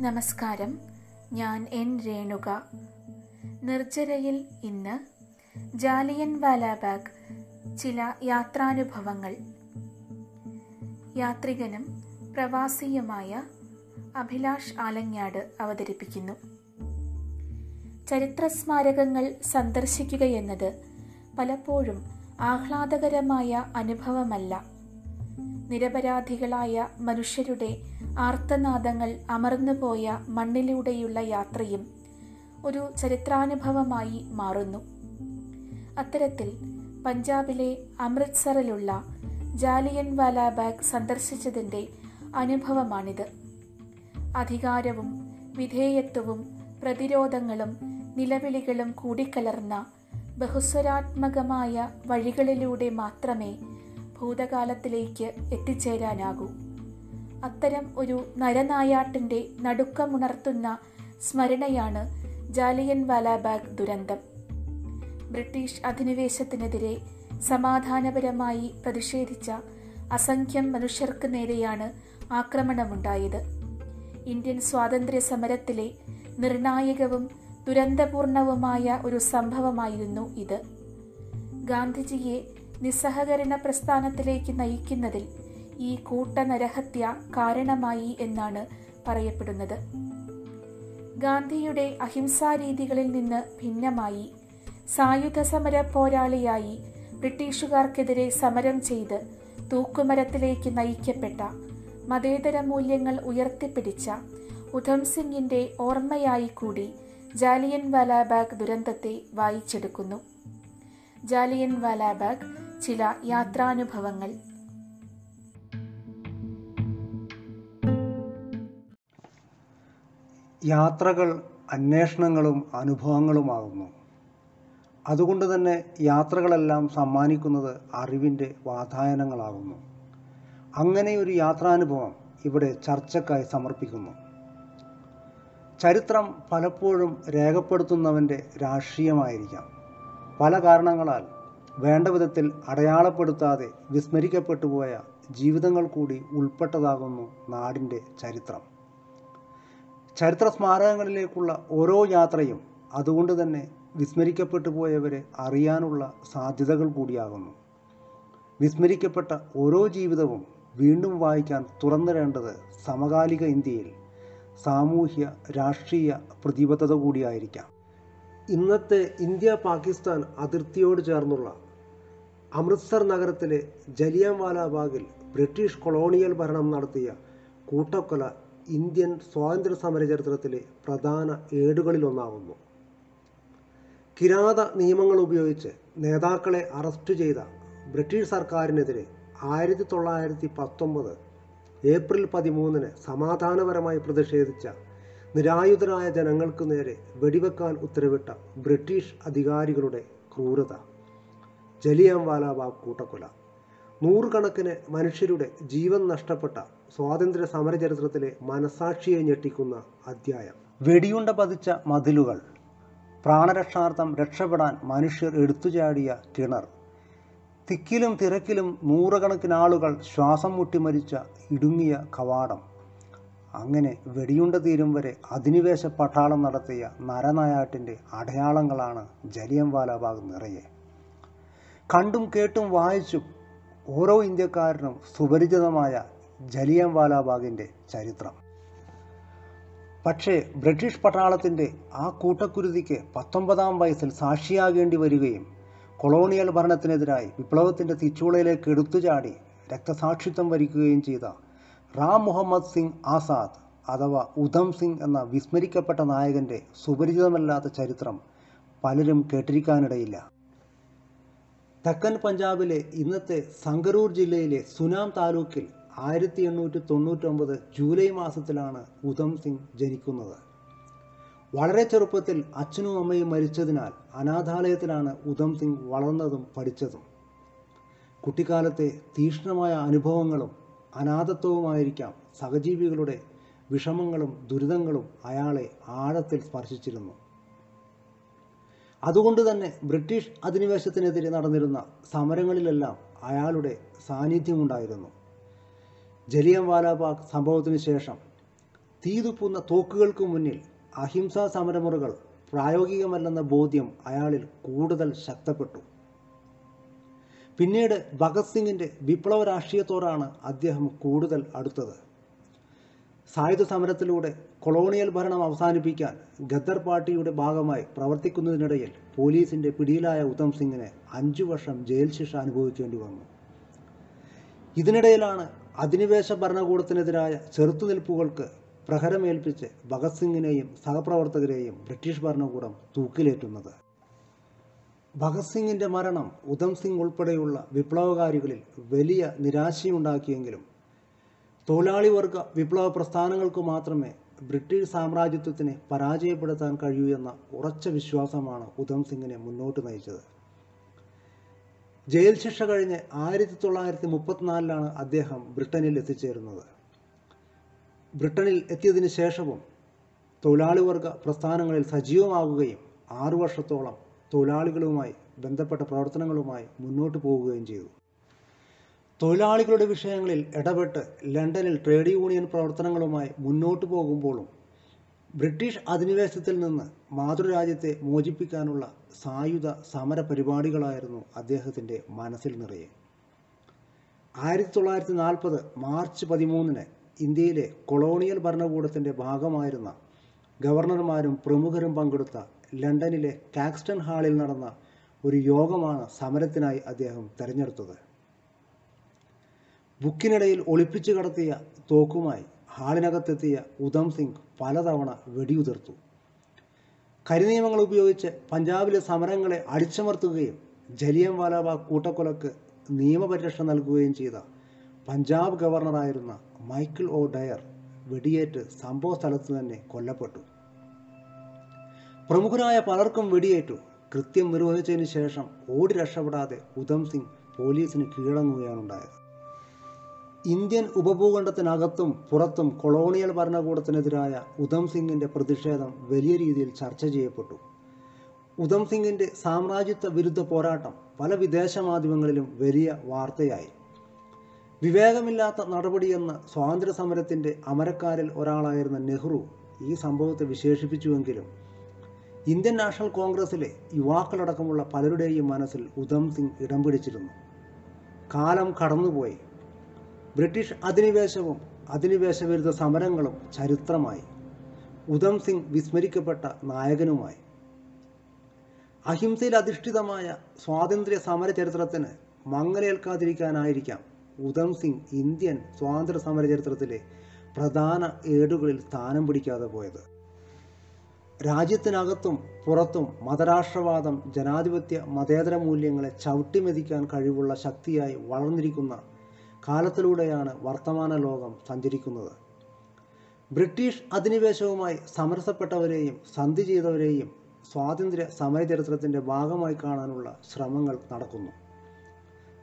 നമസ്കാരം. ഞാൻ എൻ രേണുക. നിർജരയിൽ ഇന്ന് ജാലിയൻ വാലാബാഗ് ചില യാത്രാനുഭവങ്ങൾ. യാത്രികനും പ്രവാസിയുമായ അഭിലാഷ് ആലങ്ങാട് അവതരിപ്പിക്കുന്നു. ചരിത്ര സ്മാരകങ്ങൾ സന്ദർശിക്കുകയെന്നത് പലപ്പോഴും ആഹ്ലാദകരമായ അനുഭവമല്ല. നിരപരാധികളായ മനുഷ്യരുടെ ആർത്തനാദങ്ങൾ അമർന്നുപോയ മണ്ണിലൂടെയുള്ള യാത്രയും ഒരു ചരിത്രാനുഭവമായി മാറുന്നു. അത്തരത്തിൽ പഞ്ചാബിലെ അമൃത്സറിലുള്ള ജാലിയൻ വാലാബാഗ് സന്ദർശിച്ചതിന്റെ അനുഭവമാണിത്. അധികാരവും വിധേയത്വവും പ്രതിരോധങ്ങളും നിലവിളികളും കൂടിക്കലർന്ന ബഹുസ്വരാത്മകമായ വഴികളിലൂടെ മാത്രമേ ഭൂതകാലത്തിലേക്ക് എത്തിച്ചേരാനാകൂ. അത്തരം ഒരു നരനായാട്ടിന്റെ നടുക്കമുണർത്തുന്ന സ്മരണയാണ് ജാലിയൻ വാലാബാഗ് ദുരന്തം. ബ്രിട്ടീഷ് അധിനിവേശത്തിനെതിരെ സമാധാനപരമായി പ്രതിഷേധിച്ച അസംഖ്യം മനുഷ്യർക്ക് നേരെയാണ് ആക്രമണമുണ്ടായത്. ഇന്ത്യൻ സ്വാതന്ത്ര്യ സമരത്തിലെ നിർണായകവും ദുരന്തപൂർണവുമായ ഒരു സംഭവമായിരുന്നു ഇത്. ഗാന്ധിജിയെ നിസ്സഹകരണ പ്രസ്ഥാനത്തിലേക്ക് നയിക്കുന്നതിൽ ഈ കൂട്ടനരഹത്യ കാരണമായി എന്നാണ് പറയപ്പെടുന്നത്. ഗാന്ധിയുടെ അഹിംസാരീതികളിൽ നിന്ന് ഭിന്നമായി സായുധ സമര പോരാളിയായി ബ്രിട്ടീഷുകാർക്കെതിരെ സമരം ചെയ്ത് തൂക്കുമരത്തിലേക്ക് നയിക്കപ്പെട്ട മതേതര മൂല്യങ്ങൾ ഉയർത്തിപ്പിടിച്ച ഉധം സിംഗിന്റെ ഓർമ്മയായി കൂടി ജാലിയൻ വാലാബാഗ് ദുരന്തത്തെ വായിച്ചെടുക്കുന്നു. ജാലിയൻ വാലാബാഗ് ചില യാത്രാനുഭവങ്ങൾ. യാത്രകൾ അന്വേഷണങ്ങളും അനുഭവങ്ങളുമാകുന്നു. അതുകൊണ്ട് തന്നെ യാത്രകളെല്ലാം സമ്മാനിക്കുന്നത് അറിവിന്റെ വാതായനങ്ങളാകുന്നു. അങ്ങനെ ഒരു യാത്രാനുഭവം ഇവിടെ ചർച്ചക്കായി സമർപ്പിക്കുന്നു. ചരിത്രം പലപ്പോഴും രേഖപ്പെടുത്തുന്നവന്റെ രാഷ്ട്രീയമായിരിക്കാം. പല കാരണങ്ങളാൽ വേണ്ട വിധത്തിൽ അടയാളപ്പെടുത്താതെ വിസ്മരിക്കപ്പെട്ടുപോയ ജീവിതങ്ങൾ കൂടി ഉൾപ്പെട്ടതാകുന്നു നാടിന്റെ ചരിത്രം. ചരിത്ര സ്മാരകങ്ങളിലേക്കുള്ള ഓരോ യാത്രയും അതുകൊണ്ട് തന്നെ വിസ്മരിക്കപ്പെട്ടു പോയവരെ അറിയാനുള്ള സാധ്യതകൾ കൂടിയാകുന്നു. വിസ്മരിക്കപ്പെട്ട ഓരോ ജീവിതവും വീണ്ടും വായിക്കാൻ തുറന്നിടേണ്ടത് സമകാലിക ഇന്ത്യയിൽ സാമൂഹ്യ രാഷ്ട്രീയ പ്രതിബദ്ധത കൂടിയായിരിക്കാം. ഇന്നത്തെ ഇന്ത്യ പാകിസ്ഥാൻ അതിർത്തിയോട് ചേർന്നുള്ള അമൃത്സർ നഗരത്തിലെ ജലിയൻവാലാബാഗിൽ ബ്രിട്ടീഷ് കൊളോണിയൽ ഭരണം നടത്തിയ കൂട്ടക്കൊല ഇന്ത്യൻ സ്വാതന്ത്ര്യ സമര ചരിത്രത്തിലെ പ്രധാന ഏടുകളിലൊന്നാവുന്നു. കിരാത നിയമങ്ങൾ ഉപയോഗിച്ച് നേതാക്കളെ അറസ്റ്റ് ചെയ്ത ബ്രിട്ടീഷ് സർക്കാരിനെതിരെ ആയിരത്തി തൊള്ളായിരത്തി പത്തൊമ്പത് ഏപ്രിൽ പതിമൂന്നിന് സമാധാനപരമായി പ്രതിഷേധിച്ച നിരായുധരായ ജനങ്ങൾക്ക് നേരെ വെടിവെക്കാൻ ഉത്തരവിട്ട ബ്രിട്ടീഷ് അധികാരികളുടെ ക്രൂരത. ജലിയാൻവാലാബാഗ് കൂട്ടക്കൊല. നൂറുകണക്കിന് മനുഷ്യരുടെ ജീവൻ നഷ്ടപ്പെട്ട സ്വാതന്ത്ര്യ സമര ചരിത്രത്തിലെ മനസാക്ഷിയെ ഞെട്ടിക്കുന്ന അധ്യായം. വെടിയുണ്ട പതിച്ച മതിലുകൾ. പ്രാണരക്ഷാർത്ഥം രക്ഷപ്പെടാൻ മനുഷ്യർ എടുത്തുചാടിയ കിണർ. തിക്കിലും തിരക്കിലും നൂറുകണക്കിന് ആളുകൾ ശ്വാസം മുട്ടി മരിച്ച ഇടുങ്ങിയ കവാടം. അങ്ങനെ വെടിയുണ്ട തീരും വരെ അധിനിവേശ പട്ടാളം നടത്തിയ നരനായാട്ടിന്റെ അടയാളങ്ങളാണ് ജലിയൻവാലാബാഗ് നിറയെ. കണ്ടും കേട്ടും വായിച്ചും ഓരോ ഇന്ത്യക്കാരനും സുപരിചിതമായ ജലിയൻവാലാബാഗിന്റെ ചരിത്രം. പക്ഷേ ബ്രിട്ടീഷ് പട്ടാളത്തിന്റെ ആ കൂട്ടക്കുരുതിക്ക് പത്തൊമ്പതാം വയസ്സിൽ സാക്ഷിയാകേണ്ടി വരികയും കൊളോണിയൽ ഭരണത്തിനെതിരായി വിപ്ലവത്തിന്റെ തിച്ചൂളയിലേക്ക് എടുത്തുചാടി രക്തസാക്ഷിത്വം വരിക്കുകയും ചെയ്ത റാം മുഹമ്മദ് സിംഗ് ആസാദ് അഥവാ ഉധം സിംഗ് എന്ന വിസ്മരിക്കപ്പെട്ട നായകന്റെ സുപരിചിതമല്ലാത്ത ചരിത്രം പലരും കേട്ടിരിക്കാനിടയില്ല. തെക്കൻ പഞ്ചാബിലെ ഇന്നത്തെ സംഗരൂർ ജില്ലയിലെ സുനാം താലൂക്കിൽ ആയിരത്തി എണ്ണൂറ്റി തൊണ്ണൂറ്റൊമ്പത് ജൂലൈ മാസത്തിലാണ് ഉധം സിംഗ് ജനിക്കുന്നത്. വളരെ ചെറുപ്പത്തിൽ അച്ഛനും അമ്മയും മരിച്ചതിനാൽ അനാഥാലയത്തിലാണ് ഉധം സിംഗ് വളർന്നതും പഠിച്ചതും. കുട്ടിക്കാലത്തെ തീഷ്ണമായ അനുഭവങ്ങളും അനാഥത്വവുമായിരിക്കാം സഹജീവികളുടെ വിഷമങ്ങളും ദുരിതങ്ങളും അയാളെ ആഴത്തിൽ സ്പർശിച്ചിരുന്നു. അതുകൊണ്ട് തന്നെ ബ്രിട്ടീഷ് അധിനിവേശത്തിനെതിരെ നടന്നിരുന്ന സമരങ്ങളിലെല്ലാം അയാളുടെ സാന്നിധ്യമുണ്ടായിരുന്നു. ജലിയൻ വാലാബാഗ് സംഭവത്തിന് ശേഷം തീതുപ്പുന്ന തോക്കുകൾക്ക് മുന്നിൽ അഹിംസാ സമരമുറകൾ പ്രായോഗികമല്ലെന്ന ബോധ്യം അയാളിൽ കൂടുതൽ ശക്തപ്പെട്ടു. പിന്നീട് ഭഗത് സിംഗിന്റെ വിപ്ലവ രാഷ്ട്രീയത്തോടാണ് അദ്ദേഹം കൂടുതൽ അടുത്തത്. സായുധ സമരത്തിലൂടെ കൊളോണിയൽ ഭരണം അവസാനിപ്പിക്കാൻ ഗദ്ദർ പാർട്ടിയുടെ ഭാഗമായി പ്രവർത്തിക്കുന്നതിനിടയിൽ പോലീസിന്റെ പിടിയിലായ ഉത്തം സിംഗിന് അഞ്ചു വർഷം ജയിൽ ശിക്ഷ അനുഭവിക്കേണ്ടി വന്നു. ഇതിനിടയിലാണ് അധിനിവേശ ഭരണകൂടത്തിനെതിരായ ചെറുത്തുനിൽപ്പുകൾക്ക് പ്രഹരമേൽപ്പിച്ച് ഭഗത് സിംഗിനെയും സഹപ്രവർത്തകരെയും ബ്രിട്ടീഷ് ഭരണകൂടം തൂക്കിലേറ്റുന്നത്. ഭഗത് സിംഗിന്റെ മരണം ഉധം സിംഗ് ഉൾപ്പെടെയുള്ള വിപ്ലവകാരികളിൽ വലിയ നിരാശയുണ്ടാക്കിയെങ്കിലും തൊഴിലാളി വർഗ വിപ്ലവ പ്രസ്ഥാനങ്ങൾക്ക് മാത്രമേ ബ്രിട്ടീഷ് സാമ്രാജ്യത്വത്തിനെ പരാജയപ്പെടുത്താൻ കഴിയൂ എന്ന ഉറച്ച വിശ്വാസമാണ് ഉധം സിംഗിനെ മുന്നോട്ട് നയിച്ചത്. ജയിൽ ശിക്ഷ കഴിഞ്ഞ് ആയിരത്തി തൊള്ളായിരത്തി മുപ്പത്തിനാലിലാണ് അദ്ദേഹം ബ്രിട്ടനിൽ എത്തിച്ചേരുന്നത്. ബ്രിട്ടനിൽ എത്തിയതിന് ശേഷവും തൊഴിലാളി വർഗ പ്രസ്ഥാനങ്ങളിൽ സജീവമാവുകയും ആറു വർഷത്തോളം തൊഴിലാളികളുമായി ബന്ധപ്പെട്ട പ്രവർത്തനങ്ങളുമായി മുന്നോട്ട് പോവുകയും ചെയ്തു. തൊഴിലാളികളുടെ വിഷയങ്ങളിൽ ഇടപെട്ട് ലണ്ടനിൽ ട്രേഡ് യൂണിയൻ പ്രവർത്തനങ്ങളുമായി മുന്നോട്ടു പോകുമ്പോഴും ബ്രിട്ടീഷ് അധിനിവേശത്തിൽ നിന്ന് മാതൃരാജ്യത്തെ മോചിപ്പിക്കാനുള്ള സായുധ സമര പരിപാടികളായിരുന്നു അദ്ദേഹത്തിന്റെ മനസ്സിൽ നിറയെ. ആയിരത്തി തൊള്ളായിരത്തി നാൽപ്പത് മാർച്ച് പതിമൂന്നിന് ഇന്ത്യയിലെ കൊളോണിയൽ ഭരണകൂടത്തിന്റെ ഭാഗമായിരുന്ന ഗവർണർമാരും പ്രമുഖരും പങ്കെടുത്ത ലണ്ടനിലെ കാക്സ്റ്റൺ ഹാളിൽ നടന്ന ഒരു യോഗമാണ് സമരത്തിനായി അദ്ദേഹം തെരഞ്ഞെടുത്തത്. ബുക്കിനിടയിൽ ഒളിപ്പിച്ചു കടത്തിയ തോക്കുമായി ഹാളിനകത്തെത്തിയ ഉധം സിംഗ് പലതവണ വെടിയുതിർത്തു. കരിനിയമങ്ങൾ ഉപയോഗിച്ച് പഞ്ചാബിലെ സമരങ്ങളെ അടിച്ചമർത്തുകയും ജലിയൻ വാലാബാഗ് കൂട്ടക്കൊലക്ക് നിയമപരിരക്ഷ നൽകുകയും ചെയ്ത പഞ്ചാബ് ഗവർണറായിരുന്ന മൈക്കിൾ ഒ ഡയർ വെടിയേറ്റ് സംഭവ സ്ഥലത്ത് തന്നെ കൊല്ലപ്പെട്ടു. പ്രമുഖരായ പലർക്കും വെടിയേറ്റു. കൃത്യം നിർവഹിച്ചതിന് ശേഷം ഓടി രക്ഷപ്പെടാതെ ഉധം സിംഗ് പോലീസിന് കീഴടങ്ങുകയാണുണ്ടായത്. ഇന്ത്യൻ ഉപഭൂഖണ്ഡത്തിനകത്തും പുറത്തും കൊളോണിയൽ ഭരണകൂടത്തിനെതിരായ ഉധം സിംഗിന്റെ പ്രതിഷേധം വലിയ രീതിയിൽ ചർച്ച ചെയ്യപ്പെട്ടു. ഉധം സിംഗിന്റെ സാമ്രാജ്യത്വ വിരുദ്ധ പോരാട്ടം പല വിദേശ മാധ്യമങ്ങളിലും വലിയ വാർത്തയായി. വിവേകമില്ലാത്ത നടപടിയെന്ന സ്വാതന്ത്ര്യ സമരത്തിന്റെ അമരക്കാരിൽ ഒരാളായിരുന്ന നെഹ്റു ഈ സംഭവത്തെ വിശേഷിപ്പിച്ചുവെങ്കിലും ഇന്ത്യൻ നാഷണൽ കോൺഗ്രസിലെ യുവാക്കളടക്കമുള്ള പലരുടെയും മനസ്സിൽ ഉധം സിംഗ് ഇടം പിടിച്ചിരുന്നു. കാലം കടന്നുപോയി. ബ്രിട്ടീഷ് അധിനിവേശവും അധിനിവേശ വിരുദ്ധ സമരങ്ങളും ചരിത്രമായി. ഉധം സിംഗ് വിസ്മരിക്കപ്പെട്ട നായകനുമായി. അഹിംസയിൽ അധിഷ്ഠിതമായ സ്വാതന്ത്ര്യ സമര ചരിത്രത്തിന് മങ്ങലേൽക്കാതിരിക്കാനായിരിക്കാം ഉധം സിംഗ് ഇന്ത്യൻ സ്വാതന്ത്ര്യ സമര ചരിത്രത്തിലെ പ്രധാന ഏടുകളിൽ സ്ഥാനം പിടിക്കാതെ പോയത്. രാജ്യത്തിനകത്തും പുറത്തും മതരാഷ്ട്രവാദം ജനാധിപത്യ മതേതര മൂല്യങ്ങളെ ചവിട്ടിമെതിക്കാൻ കഴിവുള്ള ശക്തിയായി വളർന്നിരിക്കുന്ന കാലത്തിലൂടെയാണ് വർത്തമാന ലോകം സഞ്ചരിക്കുന്നത്. ബ്രിട്ടീഷ് അധിനിവേശവുമായി സമരസപ്പെട്ടവരെയും സന്ധി ചെയ്തവരെയും സ്വാതന്ത്ര്യ സമരചരിത്രത്തിന്റെ ഭാഗമായി കാണാനുള്ള ശ്രമങ്ങൾ നടക്കുന്നു.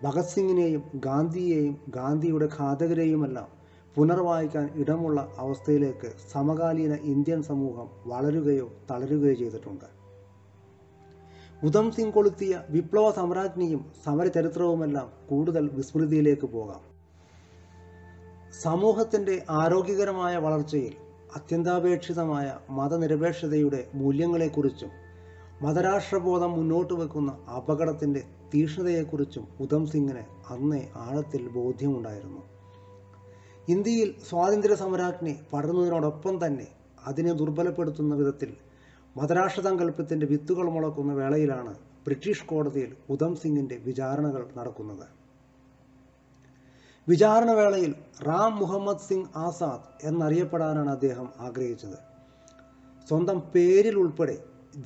ഭഗത് സിംഗിനെയും ഗാന്ധിയെയും ഗാന്ധിയുടെ ഘാതകരെയുമെല്ലാം പുനർവായിക്കാൻ ഇടമുള്ള അവസ്ഥയിലേക്ക് സമകാലീന ഇന്ത്യൻ സമൂഹം വളരുകയോ തളരുകയോ ചെയ്തിട്ടുണ്ട്. ഉധം സിംഗ് കൊളുത്തിയ വിപ്ലവ സമ്രാജ്ഞിയും സമരചരിത്രവുമെല്ലാം കൂടുതൽ വിസ്മൃതിയിലേക്ക് പോകാം. സമൂഹത്തിന്റെ ആരോഗ്യകരമായ വളർച്ചയിൽ അത്യന്താപേക്ഷിതമായ മതനിരപേക്ഷതയുടെ മൂല്യങ്ങളെക്കുറിച്ചും മതരാഷ്ട്രബോധം മുന്നോട്ട് വെക്കുന്ന അപകടത്തിന്റെ തീക്ഷ്ണതയെക്കുറിച്ചും ഉധം സിംഗിന് അന്നേ ആഴത്തിൽ ബോധ്യമുണ്ടായിരുന്നു. ഇന്ത്യയിൽ സ്വാതന്ത്ര്യ സമരാജ്ഞി പടരുന്നതിനോടൊപ്പം തന്നെ അതിനെ ദുർബലപ്പെടുത്തുന്ന വിധത്തിൽ മതരാഷ്ട്ര സങ്കല്പത്തിന്റെ വിത്തുകൾ മുളക്കുന്ന വേളയിലാണ് ബ്രിട്ടീഷ് കോടതിയിൽ ഉധം സിംഗിന്റെ വിചാരണകൾ നടക്കുന്നത്. വിചാരണ വേളയിൽ റാം മുഹമ്മദ് സിംഗ് ആസാദ് എന്നറിയപ്പെടാനാണ് അദ്ദേഹം ആഗ്രഹിച്ചത്. സ്വന്തം പേരിൽ ഉൾപ്പെടെ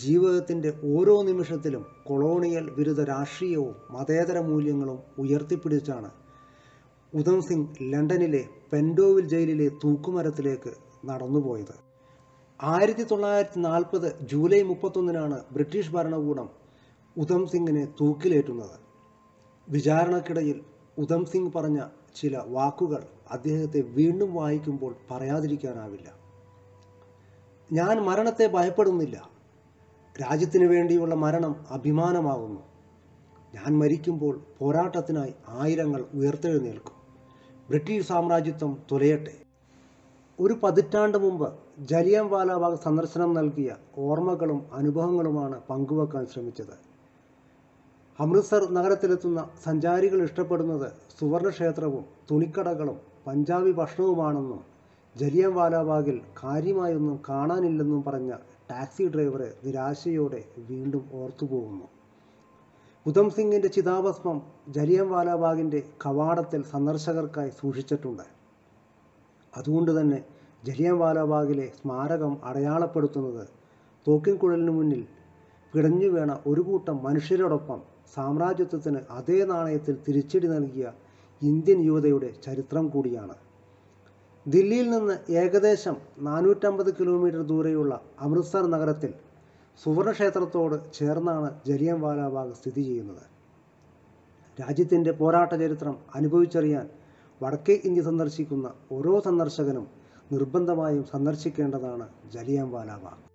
ജീവിതത്തിന്റെ ഓരോ നിമിഷത്തിലും കൊളോണിയൽ വിരുദ്ധ രാഷ്ട്രീയവും മതേതര മൂല്യങ്ങളും ഉയർത്തിപ്പിടിച്ചാണ് ഉധം സിംഗ് ലണ്ടനിലെ പെൻഡോവിൽ ജയിലിലെ തൂക്കുമരത്തിലേക്ക് നടന്നുപോയത്. ആയിരത്തി തൊള്ളായിരത്തി നാൽപ്പത് ജൂലൈ മുപ്പത്തൊന്നിനാണ് ബ്രിട്ടീഷ് ഭരണകൂടം ഉധം സിംഗിനെ തൂക്കിലേറ്റുന്നത്. വിചാരണക്കിടയിൽ ഉധം സിംഗ് പറഞ്ഞ ചില വാക്കുകൾ അദ്ദേഹത്തെ വീണ്ടും വായിക്കുമ്പോൾ പറയാതിരിക്കാനാവില്ല. ഞാൻ മരണത്തെ ഭയപ്പെടുന്നില്ല. രാജ്യത്തിന് വേണ്ടിയുള്ള മരണം അഭിമാനമാകുന്നു. ഞാൻ മരിക്കുമ്പോൾ പോരാട്ടത്തിനായി ആയിരങ്ങൾ ഉയർത്തെഴുന്നേൽക്കും. ബ്രിട്ടീഷ് സാമ്രാജ്യത്വം തുലയട്ടെ. ഒരു പതിറ്റാണ്ട് മുമ്പ് ജലിയൻ വാലാബാഗ് സന്ദർശനം നൽകിയ ഓർമ്മകളും അനുഭവങ്ങളുമാണ് പങ്കുവെക്കാൻ ശ്രമിച്ചത്. അമൃത്സർ നഗരത്തിലെത്തുന്ന സഞ്ചാരികൾ ഇഷ്ടപ്പെടുന്നത് സുവർണക്ഷേത്രവും തുണിക്കടകളും പഞ്ചാബി ഭക്ഷണവുമാണെന്നും ജലിയൻവാലാബാഗിൽ കാര്യമായൊന്നും കാണാനില്ലെന്നും പറഞ്ഞ ടാക്സി ഡ്രൈവറെ നിരാശയോടെ വീണ്ടും ഓർത്തുപോകുന്നു. ഉധം സിംഗിന്റെ ചിതാഭസ്മം ജലിയൻ വാലാബാഗിന്റെ കവാടത്തിൽ സന്ദർശകർക്കായി സൂക്ഷിച്ചിട്ടുണ്ട്. അതുകൊണ്ട് തന്നെ ജലിയൻവാലാബാഗിലെ സ്മാരകം അടയാളപ്പെടുത്തുന്നത് തോക്കിൻകുഴലിന് മുന്നിൽ പിടഞ്ഞു വീണ ഒരു കൂട്ടം മനുഷ്യരോടൊപ്പം സാമ്രാജ്യത്വത്തിന് അതേ നാണയത്തിൽ തിരിച്ചടി നൽകിയ ഇന്ത്യൻ യുവതയുടെ ചരിത്രം കൂടിയാണ്. ദില്ലിയിൽ നിന്ന് ഏകദേശം നാനൂറ്റമ്പത് കിലോമീറ്റർ ദൂരെയുള്ള അമൃത്സർ നഗരത്തിൽ സുവർണക്ഷേത്രത്തോട് ചേർന്നാണ് ജലിയൻ വാലാബാഗ് സ്ഥിതി ചെയ്യുന്നത്. രാജ്യത്തിന്റെ പോരാട്ട ചരിത്രം അനുഭവിച്ചറിയാൻ വടക്കേ ഇന്ത്യ സന്ദർശിക്കുന്ന ഓരോ സന്ദർശകനും നിർബന്ധമായും സന്ദർശിക്കേണ്ടതാണ് ജലിയൻ വാലാബാഗ്